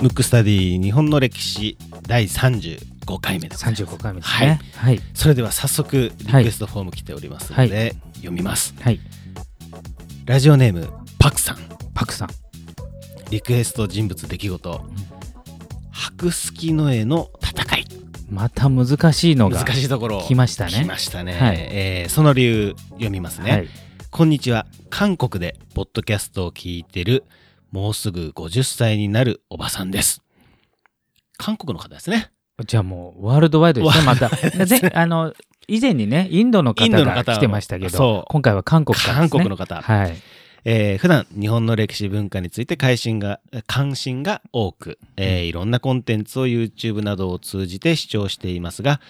ムックスタディ日本の歴史第35回目でございます35回目ですね。はい。それでは早速リクエストフォーム来ておりますので、はい。読みます。はい。ラジオネームパクさん。パクさん。リクエスト人物出来事。白月の絵の戦い。また難しいのが難しいところ。来ましたね。来ましたね、はい。えーその理由読みますね、はい。こんにちは韓国でポッドキャストを聞いてるもうすぐ50歳になるおばさんです韓国の方ですねじゃあもうワールドワイドですね。また。であの以前にねインドの方が来てましたけそどう、今回は韓国からですね。韓国の方はい。えー普段日本の歴史文化について関心が関心が多く、えーいろんなコンテンツを YouTube などを通じて視聴していますが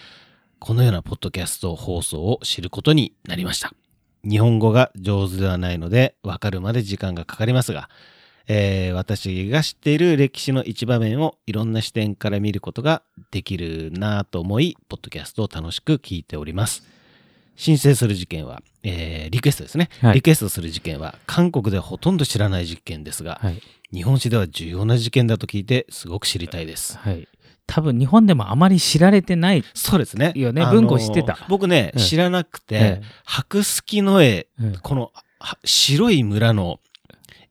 このようなポッドキャスト放送を知ることになりました日本語が上手ではないので分かるまで時間がかかりますが、えー私が知っている歴史の一場面をいろんな視点から見ることができるなぁと思いポッドキャストを楽しく聞いております申請する事件は、えーリクエストですね、はいリクエストする事件は韓国ではほとんど知らない事件ですが、はい。日本史では重要な事件だと聞いてすごく知りたいです。はい。多分日本でもあまり知られてない。そうですね。よね文庫知ってた僕ね、うん知らなくて、え白月の絵、うんこのは白い村の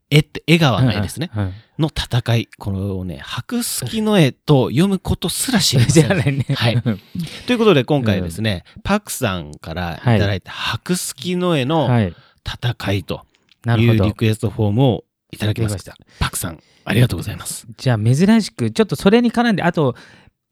絵って江川の絵ですね。うんうんの戦い。このね、白月の絵と読むことすら知りません。ないね。はいうんということで今回ですね、パクさんからいただいた白月の絵のはい。戦いとないうリ。クエストフォームをいただきまし。いたパクさん、ありがとうございます。じゃあ珍しくちょっとそれに絡んであと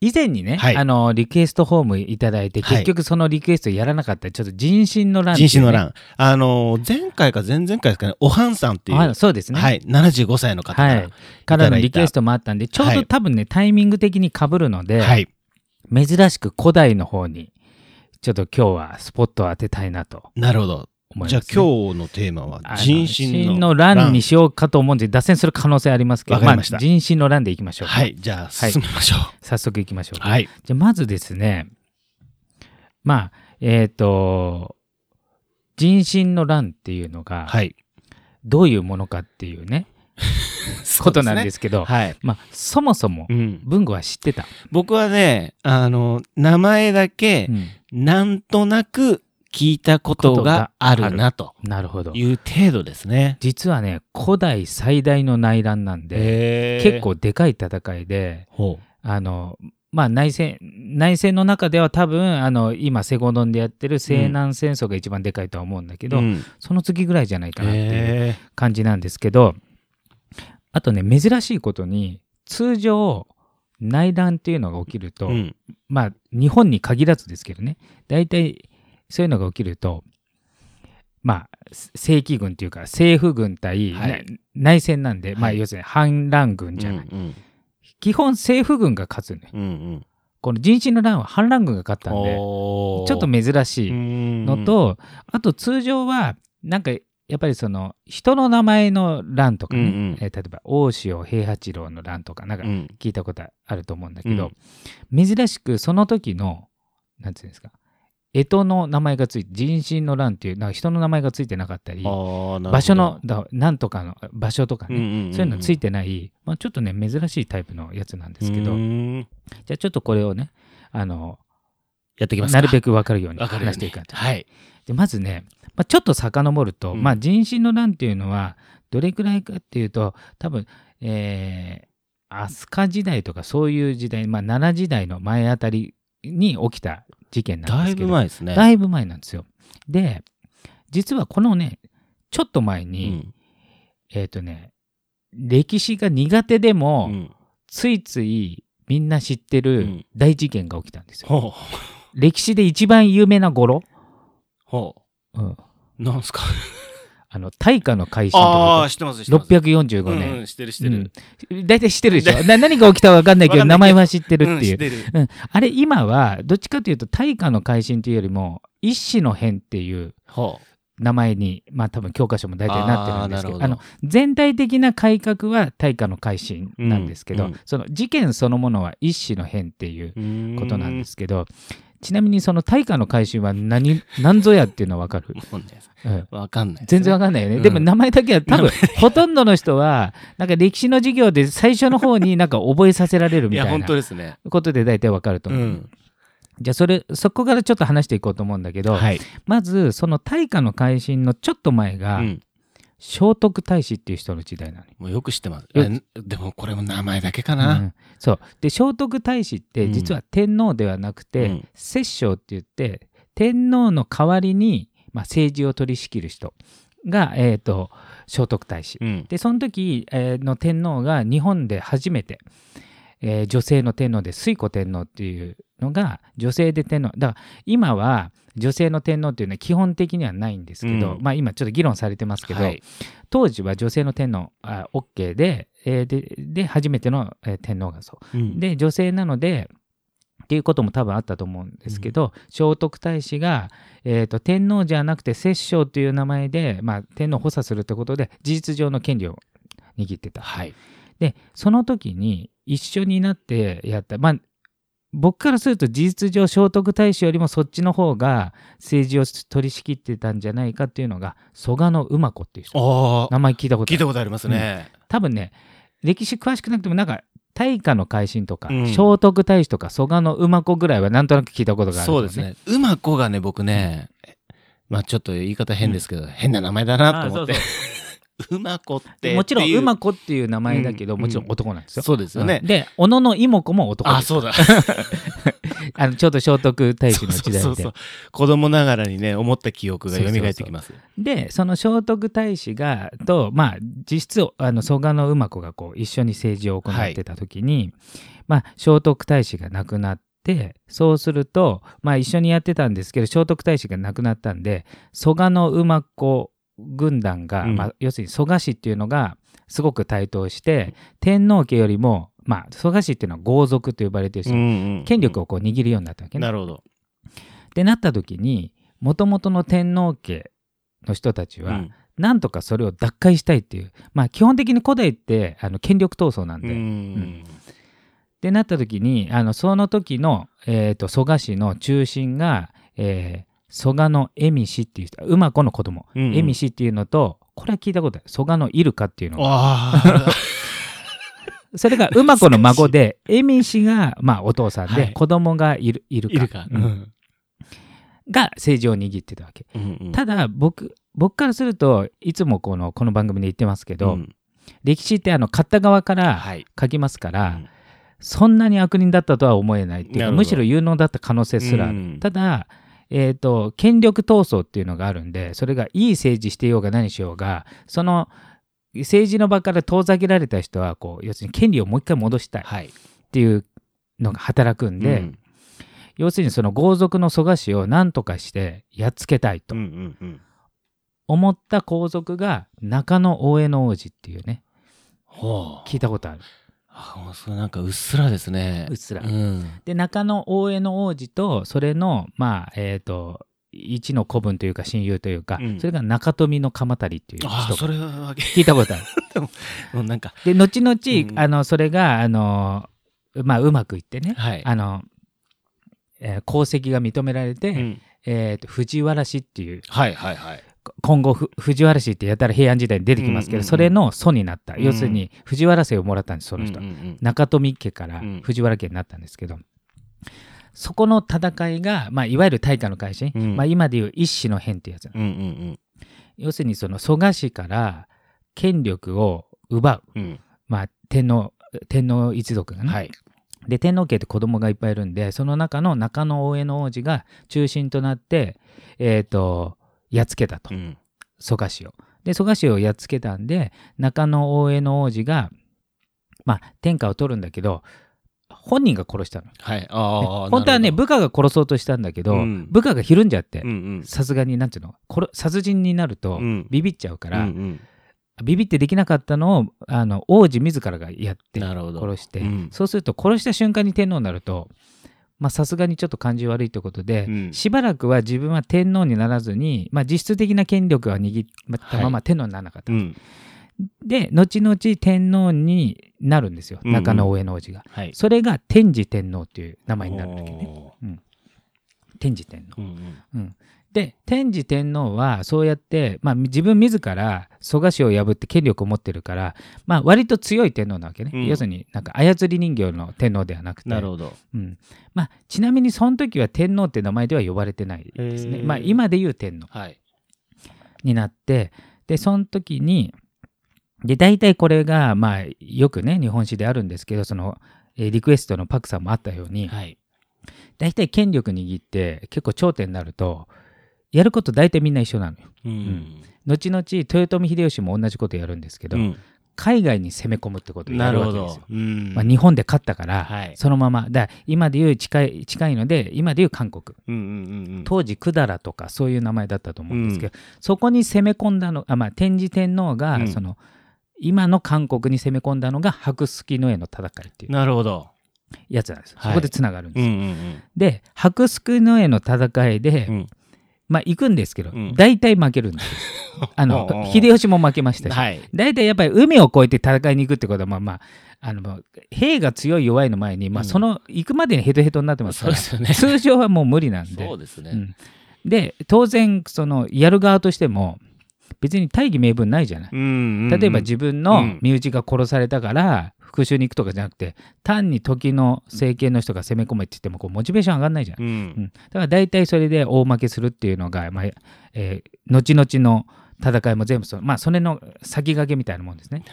以前にね、はい。あのリクエストフォームいただいてはい。結局そのリクエストやらなかったちょっと人心の乱ね、人種の欄。あのー、前回か前々回ですかね、おはんさんっていう、あそうですね。はい、75歳の方から、はい。からのリクエストもあったんでちょうはい。ど多分ね、タイミング的に被るので、はい。珍しく古代の方にちょっと今日はスポットを当てたいなと。なるほど。じゃあ思います、ね、今日のテーマは人心のの乱にしようかと思うんで脱線する可能性ありますけどわかりましたあ、人心の乱でいきましょうかはい、じゃあ進みましょう。早速いきましょうかはい。じゃあまずですね、まあ、えっ、と、人心の乱っていうのが、はい。どういうものかっていうね、ことなんですすけど、はい。まあ、そもそもう、ん、文具は知ってた？僕はね、あの、名前だけう、んなんとなく聞いたことがあるなとなるほど。いう程度ですね。実はね、古代最大の内乱なんで、結。構でかい戦いで、ほあの、まあ内戦、内戦の中では多分、あの、今、セゴドンでやってる西南戦争が一番でかいとは思うんだけう。ど、うんその次ぐらいじゃないかなっていうへ感じなんですけどあとね珍しいことに通常内乱っていうのが起きると、ーうん。まあ日本に限らずですけどね大体そういうのが起きるとまあ正規軍っていうか政府軍対、はい。な内戦なんで、まあはい。要するに反乱軍じゃない、うん基本政府軍が勝つねうんうん。この人心の乱は反乱軍が勝ったんでちょっと珍しいのの、と、あと通常はなんかやっぱりその人の名前の乱とかね、うんうん。えー例えば大塩平八郎の乱とかなんかうん。聞いたことあると思うんだけど、珍しくその時のなんていうんですか干支の名前がついて人心の乱っていうなんか人の名前がついてなかったり場所のだなんとかの場所とかね、うんうんんそういうのついてない、まあ、ちょっとね珍しいタイプのやつなんですけど、じゃあちょっとこれをねあのやっていきますか。なるべく分かるようにわかるように話していかんとはい。でまずね、まあ、ちょっと遡ると、うん。まあ、人心の乱っていうのはどれくらいかっていうと多分、えー、飛鳥時代とかそういう時代、まあ、奈良時代の前あたりに起きた事件なんだいですけど。ぶ前ですね。だいぶ前なんですよ。で実はこのねちょっと前うに、ん。えっ、とね歴史が苦手でも、うん。ついついみんな知ってうるん。大事件が起きたんですよ。ほう。歴史で一番有名な語呂、ほう。ん、うなんすか？あの大化の改新と？あかあ知ってます知ってます。645うん年、うん知ってる知ってる。うん。大体知ってるでしょ？な何が起きたか分かんないけどわかんないけど。名前は知ってるっていう、うんうん。あれ今はどっちかというと大化の改新というよりも一子の変っていうほ名前にまあ多分教科書も大体なってるんですけどあの全体的な改革は大化の改新なんですけど、うんうん。その事件そのものは一子の変っていううことなんですけどちなみにその大化の改新は何何ぞやっていうのは分かる、もうねうんわかんない全然わかんないよね。うんでも名前だけは多分、ほとんどの人は、なんか歴史の授業で最初の方に なんか覚えさせられるみたいな本当ですね。ことで大体わかると思う。うん。じゃあそれ、そこからちょっと話していこうと思うんだけど、はい。まずその大化の改新のちょっと前が、うん。聖徳太子っていう人の時代なのよ。もうよく知ってます。でもこれも名前だけかうな。んそうで聖徳太子って実は天皇ではなくて、うん摂政って言って天皇の代わりに、まあ、政治を取り仕切る人が、えー、と聖徳太子。うん。でその時、えーの天皇が日本で初めて、えー女性の天皇で推古天皇っていうのが女性で天皇だから今は女性の天皇っていうのは基本的にはないんですけど、うん。まあ今ちょっと議論されてますけど、はい。当時は女性の天皇あ OK で,、えーでで初めての、えー天皇がそう。うん。で女性なのでっていうことも多分あったと思うんですけど、聖徳太子が、えー、と天皇じゃなくて摂政という名前で、まあ、天皇を補佐するってことで事実上の権利を握ってた。はい。でその時に一緒になってやったまあ僕からすると事実上聖徳太子よりもそっちの方が政治を取り仕切ってたんじゃないかっていうのが蘇我馬子っていう人。名前聞いたこと聞いたことありますね。多分ね歴史詳しくなくてもなんか大化の改新とか、うん。聖徳太子とか蘇我馬子ぐらいはなんとなく聞いたことがある、そうですね。馬子がね、僕ね、まあちょっと言い方変ですけど、変な名前だなと思って。あ。馬子って。もちろん馬子っていう名前だけど、うんもちろん男なんですよ。そうですよねうん。で小野の妹子も男あ、そうだ。あのちょうど聖徳太子の時代でそうそうそう子供ながらにね、思った記憶が蘇ってきます。でその聖徳太子がとまあ実質あの蘇我馬子がこう一緒に政治を行ってた時に、まあ聖徳太子が亡くなってそうするとまあ一緒にやってたんですけど聖徳太子が亡くなったんで蘇我馬子軍団が、うんまあ、要するに蘇我氏っていうのがすごく台頭して天皇家よりもまあ蘇我氏っていうのは豪族と呼ばれてる人、権力をこう握るようになったわけね。なるほど。ってなった時にもともとの天皇家の人たちは、うんなんとかそれを奪回したいっていうまあ基本的に古代ってあの権力闘争なんで。うっんてなった時にあのその時の、えー、と蘇我氏の中心が、えー蘇我の恵美氏っていう人馬子の子供。うんうん。恵美氏っていうのとこれは聞いたことある。蘇我のイルカっていうの。があ。それが馬子の孫で恵美氏が、まあ、お父さんで、はい。子供がいるイルあ、いるか。ううん。んが政治を握ってたわけ。うんうん。ただ僕僕からするといつもこのこの番組で言ってますけど、うん。歴史ってあの買った側からはい。書きますから、うん。そんなに悪人だったとは思えないっていうかむしろ有能だった可能性すらある、うん。ただ、えー、と権力闘争っていうのがあるんでそれがいい政治してようが何しようがその政治の場から遠ざけられた人はこう要するに権利をもう一回戻したいっはい。ていうのが働くんで、うん要するにその豪族の蘇我氏を何とかしてやっつけたいと思った皇族が中野大江の王子っていうね。聞いたことあるあもうそれなんかうっすらですね。うっすらうん。で中野大江の王子とそれのまあえっ、と一の子分というか親友というか、うんそれが中富の鎌足っていうあ人それは、聞いたことある？もうなんか、で後々、うんあのそれがあのまあうまくいってね、はい。あの、えー功績が認められて、うんえーと藤原氏っていうはいはいはい。今後ふ藤原氏ってやたら平安時代に出てきますけど、それの祖になった、うん要するに藤原姓をもらったんですその人、中富家からうん。藤原家になったんですけど、そこの戦いが、まあ、いわゆる大化の改新、うん。まあ、今でいう一子の変っていうやつ、要するにその蘇我氏から権力を奪う、うん。まあ、天皇天皇一族がね、はい。で天皇家って子供がいっぱいいるんでその中の中野大江の王子が中心となって、えー、とやっつけたとうん。蘇我氏を。で蘇我氏をやっつけたんで中野大江の王子が、まあ、天下を取るんだけど本人が殺したの。はい。ああ。本当はね部下が殺そうとしたんだけど、うん部下がひるんじゃって。さすがになんていうの殺殺人になるとうんビビっちゃうから、うんうんビビってできなかったのをあの王子自らがやって。殺して、うんそうすると殺した瞬間に天皇になるとまあさすがにちょっと感じ悪いということで、うん。しばらくは自分は天皇にならずに、まあ、実質的な権力は握ったまま天皇にならなかった、うん。で後々天皇になるんですよ。うん。うん中野大江の王子が、はい。それが天智天皇っていう名前になるんだけどね。うん。天智天皇。うんうん。うん、で天智天皇はそうやって、まあ、自分自ら蘇我氏を破って権力を持ってるから、まあ、割と強い天皇なわけね、うん。要するになんか操り人形の天皇ではなくて。なるほど。うん。まあ、ちなみにその時は天皇って名前では呼ばれてないですね、まあ、今でいう天皇。はい。になってでその時にで大体これが、まあ、よくね日本史であるんですけどそのえーリクエストのパクさんもあったように、はい。大体権力握って結構頂点になるとやること大体みんな一緒なのよ。うん。後々豊臣秀吉も同じことやるんですけど、うん海外に攻め込むってことをやなるわけですよ。。まあ、日本で勝ったから、はいそのままだ今でいう近い近いので今でいう韓国うんうんうんうん。当時百済とかそういう名前だったと思うんですけど、そこに攻め込んだのあ、まあ、天智天皇が、うんその今の韓国に攻め込んだのが白月の絵の戦いっていうなるほど。やつなんです、はいそこでつながるんですで白月の絵の戦いで、うん。うんまあ行くんですけど、うん。大体負けるんですよ。あのおうおう秀吉も負けましたし、はい。大体やっぱり海を越えて戦いに行くってことはまあまああの兵が強い弱いの前に、まあ、うん。その行くまでにヘトヘトになってますから、そうですよね。通常はもう無理なんで。そうですね。うん。で当然そのやる側としても別に大義名分ないじゃない。うんうんうん。例えば自分の身内が殺されたから復讐に行くとかじゃなくて単に時の政権の人が攻め込めって言ってもこうモチベーション上がんないじゃん。ううんん、だから大体それで大負けするっていうのが、まあえー後々の戦いも全部そのまあそれの先駆けみたいなもんですね。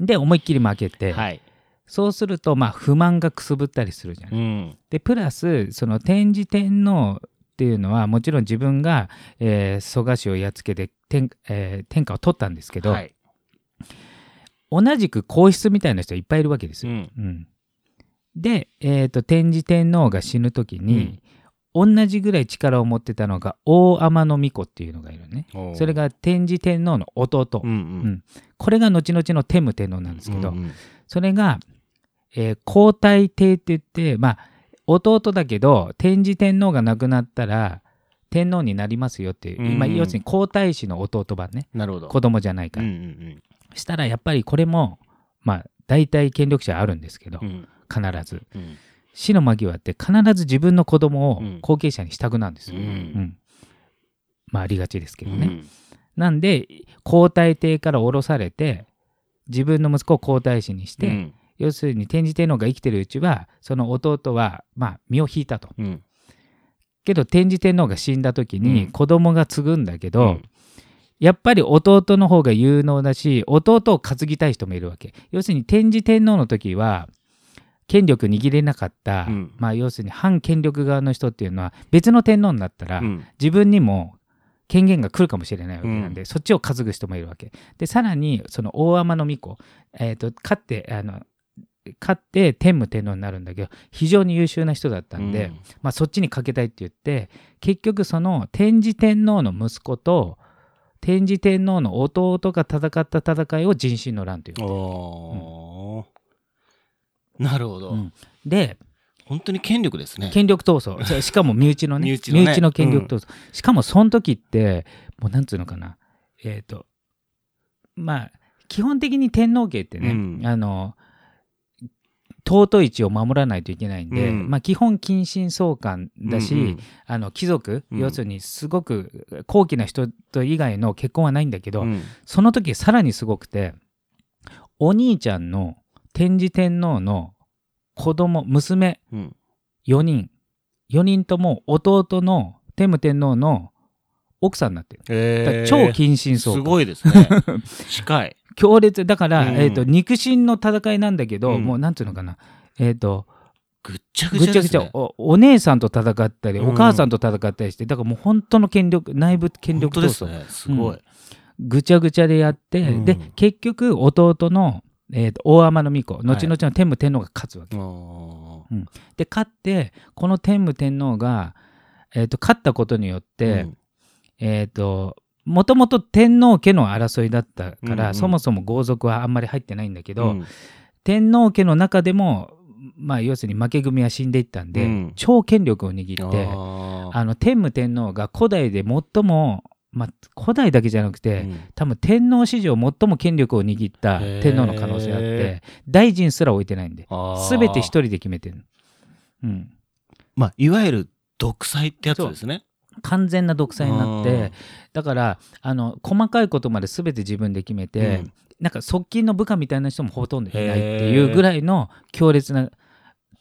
で思いっきり負けて、どはい。そうするとまあ不満がくすぶったりするじゃない。うん。でプラスその天智天皇っていうのはもちろん自分が、えー蘇我氏をやっつけて天,、えー天下を取ったんですけど、はい。同じく皇室みたいな人いっぱいいるわけですよ。うん。うんで、えー、と天智天皇が死ぬ時に、同じぐらい力を持ってたのが大天皇皇子っていうのがいるね。それ、が天智天皇の弟、うんう。うんんこれが後々の天武天皇なんですけど、うんうんそれが、えー皇太帝って言ってまあ弟だけど天智天皇が亡くなったら天皇になりますよっていう、うん今要するに皇太子の弟版ねなるほど。子供じゃないから、うんうんしたらやっぱりこれもまあ大体権力者あるんですけど、うん。うん必ず。うん。死の間際って必ず自分の子供をうん。後継者にしたくなんですよ、うん。うん。まあありがちですけどね、うん。なんで皇太帝から降ろされて自分の息子を皇太子にして、うん。要するに天智天皇が生きてるうちはその弟はまあ身を引いたと。うん。けど天智天皇が死んだ時うん。に子供が継ぐんだけど、うんやっぱり弟の方が有能だし弟を担ぎたい人もいるわけ。要するに天智天皇の時は権力握れなかった、うん。まあ要するに反権力側の人っていうのは別の天皇になったら、うん。自分にも権限が来るかもしれないわけなんで、そっちを担ぐ人もいるわけ。でさらにその大天皇皇、えー、と勝ってあの勝って天武天皇になるんだけど非常に優秀な人だったんで、うん。まあ、そっちにかけたいって言って結局その天智天皇の息子と天智天皇の弟が戦った戦いを人心の乱という。おー。なるほど、うん。で本当に権力ですね。権力闘争。しかも身内のね 身内のね。権力闘争、しかもその時ってもうなんつうのかな。えっ、とまあ基本的に天皇家ってね、うん。あの尊い地を守らないといけないんで、うん。まあ、基本近親相関だし、うんうん。あの貴族、うん。要するにすごく高貴な人と以外の結婚はないんだけど、うん。その時さらにすごくてお兄ちゃんの天智天皇の子供娘うん。4人4人とも弟の天武天皇の奥さんになってる、えー。超近親相す関ごいですね。近い。強烈だから、うん。えー、と肉親の戦いなんだけど、うん。もうなんていうのかな。えっ、とぐっちゃぐぐちゃね。ちゃぐちゃ。おお姉さんと戦ったり、うん。お母さんと戦ったりしてだからもう本当の権力内部権本力闘争、すね。すごい。ぐちゃぐちゃでやって、うん。で結局弟の、えー、と大天皇皇後々の天武天皇が勝つわけ、あー。で勝ってこの天武天皇が、えー、と勝ったことによって、うん。えっ、ともともと天皇家の争いだったから、うんうん。そもそも豪族はあんまり入ってないんだけど、うん。天皇家の中でもまあ要するに負け組は死んでいったんで、うん。超権力を握ってあの天武天皇が古代で最も、まあ、古代だけじゃなくて、うん。多分天皇史上最も権力を握った天皇の可能性あってへ大臣すら置いてないんで全て一人で決めてる、うん、まあ、いわゆる独裁ってやつですね。完全な独裁になってだからあの細かいことまで全て自分で決めて、うん。なんか側近の部下みたいな人もほとんどいないっていうぐらいの強烈な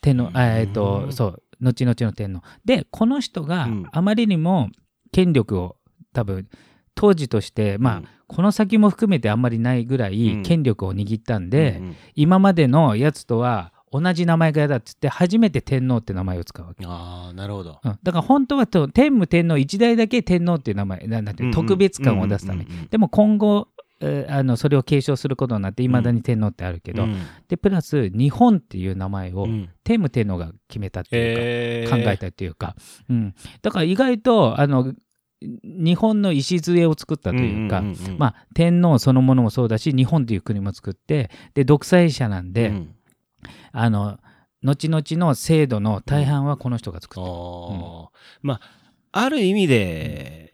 天皇、あえっ、うんとそう後々の天皇でこの人がうん。あまりにも権力を多分当時としてまあ、うん。この先も含めてあんまりないぐらうん。い権力を握ったんで、うんうん。今までのやつとは同じ名前が嫌だって言って初めて天皇って名前を使うわけ。ああなるほど。うん、だから本当はと天武天皇一代だけ天皇っていう名前ななんて特別感を出すため。でも今後えーあのそれを継承することになっていまだに天皇ってあるけど、うん。でプラス日本っていう名前をうん。天武天皇が決めたっていうか、えー。考えたっていうか、うん、だから意外とあの日本の礎を作ったというか、まあ、天皇そのものもそうだし日本という国も作ってで独裁者なんで、うんあの後々の制度の大半はこの人が作った。あー。まあある意味で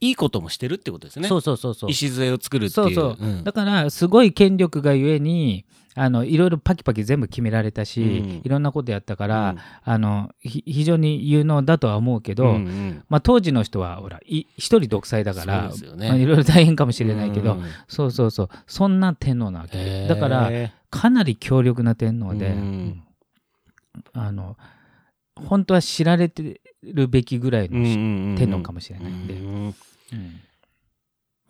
いいこともしてるってことですね。そうそうそうそう。礎を作るっていう。そうそう。うん。だからすごい権力がゆえにあのいろいろパキパキ全部決められたし、うん。いろんなことやったから、あのひ非常に有能だとは思うけど、うんうん。まあ、当時の人はほらい一人独裁だからね。まあ、いろいろ大変かもしれないけど、うん。そうそうそう。そんな天皇なわけ。だからかなり強力な天皇で、うん。うん。あの本当は知られてるべきぐらいの、天天皇かもしれないんでうん。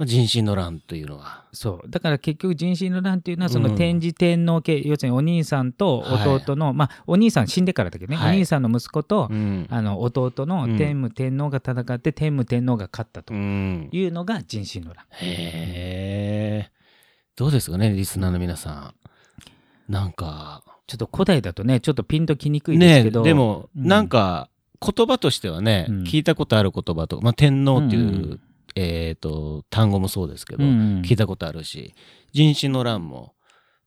人心の乱というのは。そう。だから結局人心の乱っていうのはそうん。の天智天皇系、要するにお兄さんと弟の、まあお兄さん死んでからだけどね、はい。お兄さんの息子と、うん。あの弟の天武天皇が戦って天武天皇が勝ったとうん。いうのが人心の乱。へえ。どうですかね、リスナーの皆さん。なんか、ちょっと古代だとねちょっとピンときにくいですねけど、でも、うん。なんか、言葉としてはね、うん。聞いたことある言葉とか、まあ、天皇っていう、うんうんえっ、と、単語もそうですけど、うんうん。聞いたことあるし、人心の乱も、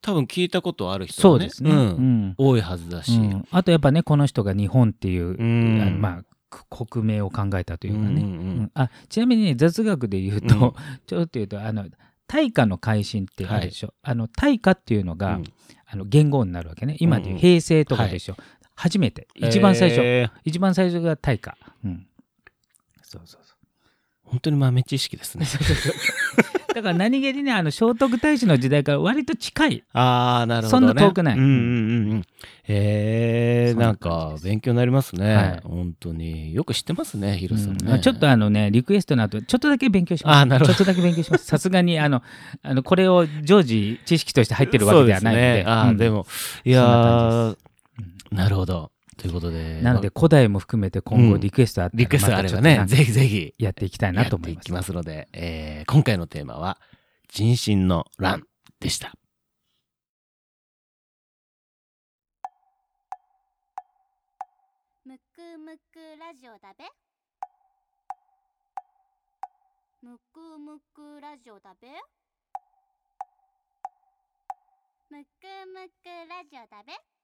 多分聞いたことある人がね、ね、うん。うん。多いはずだし、うん。あとやっぱねこの人が日本っていう、ん。あのまあく国名を考えたというかね、うんうんうん。うん。あちなみにね雑学で言うと、うん。ちょっと言うとあの大化の改新ってあるでしょ、あの大化っていうのが、うん。あの元号になるわけね。今でいううんうん。平成とかでしょ、初めて。一番最初、えー。一番最初が大化、うん、そうそうそ本当に豆知識ですね。う だから何気にねあの聖徳太子の時代から割と近いああ、なるほど、ね。そんな遠くないうんうんうんうん。へえ、そんななんか勉強になりますね。はい本当に。よく知ってますね、ヒロさんね。うんちょっとあのねリクエストの後ちょっとだけ勉強しますあーなるほどちょっとだけ勉強します さすがにあのあのこれを常時知識として入ってるわけではないのでそうすね、ああ、うんでも、いやなるほど。ということで。なので古代も含めて今後うん。リクエストあったらリクエストあればまたちょっ、とねぜひぜひ。やっていきたいなと思います。やっていきますので、えー今回のテーマは、人心の乱でした。むくむくラジオだべ。むくむくラジオだべ。むくむくラジオだべ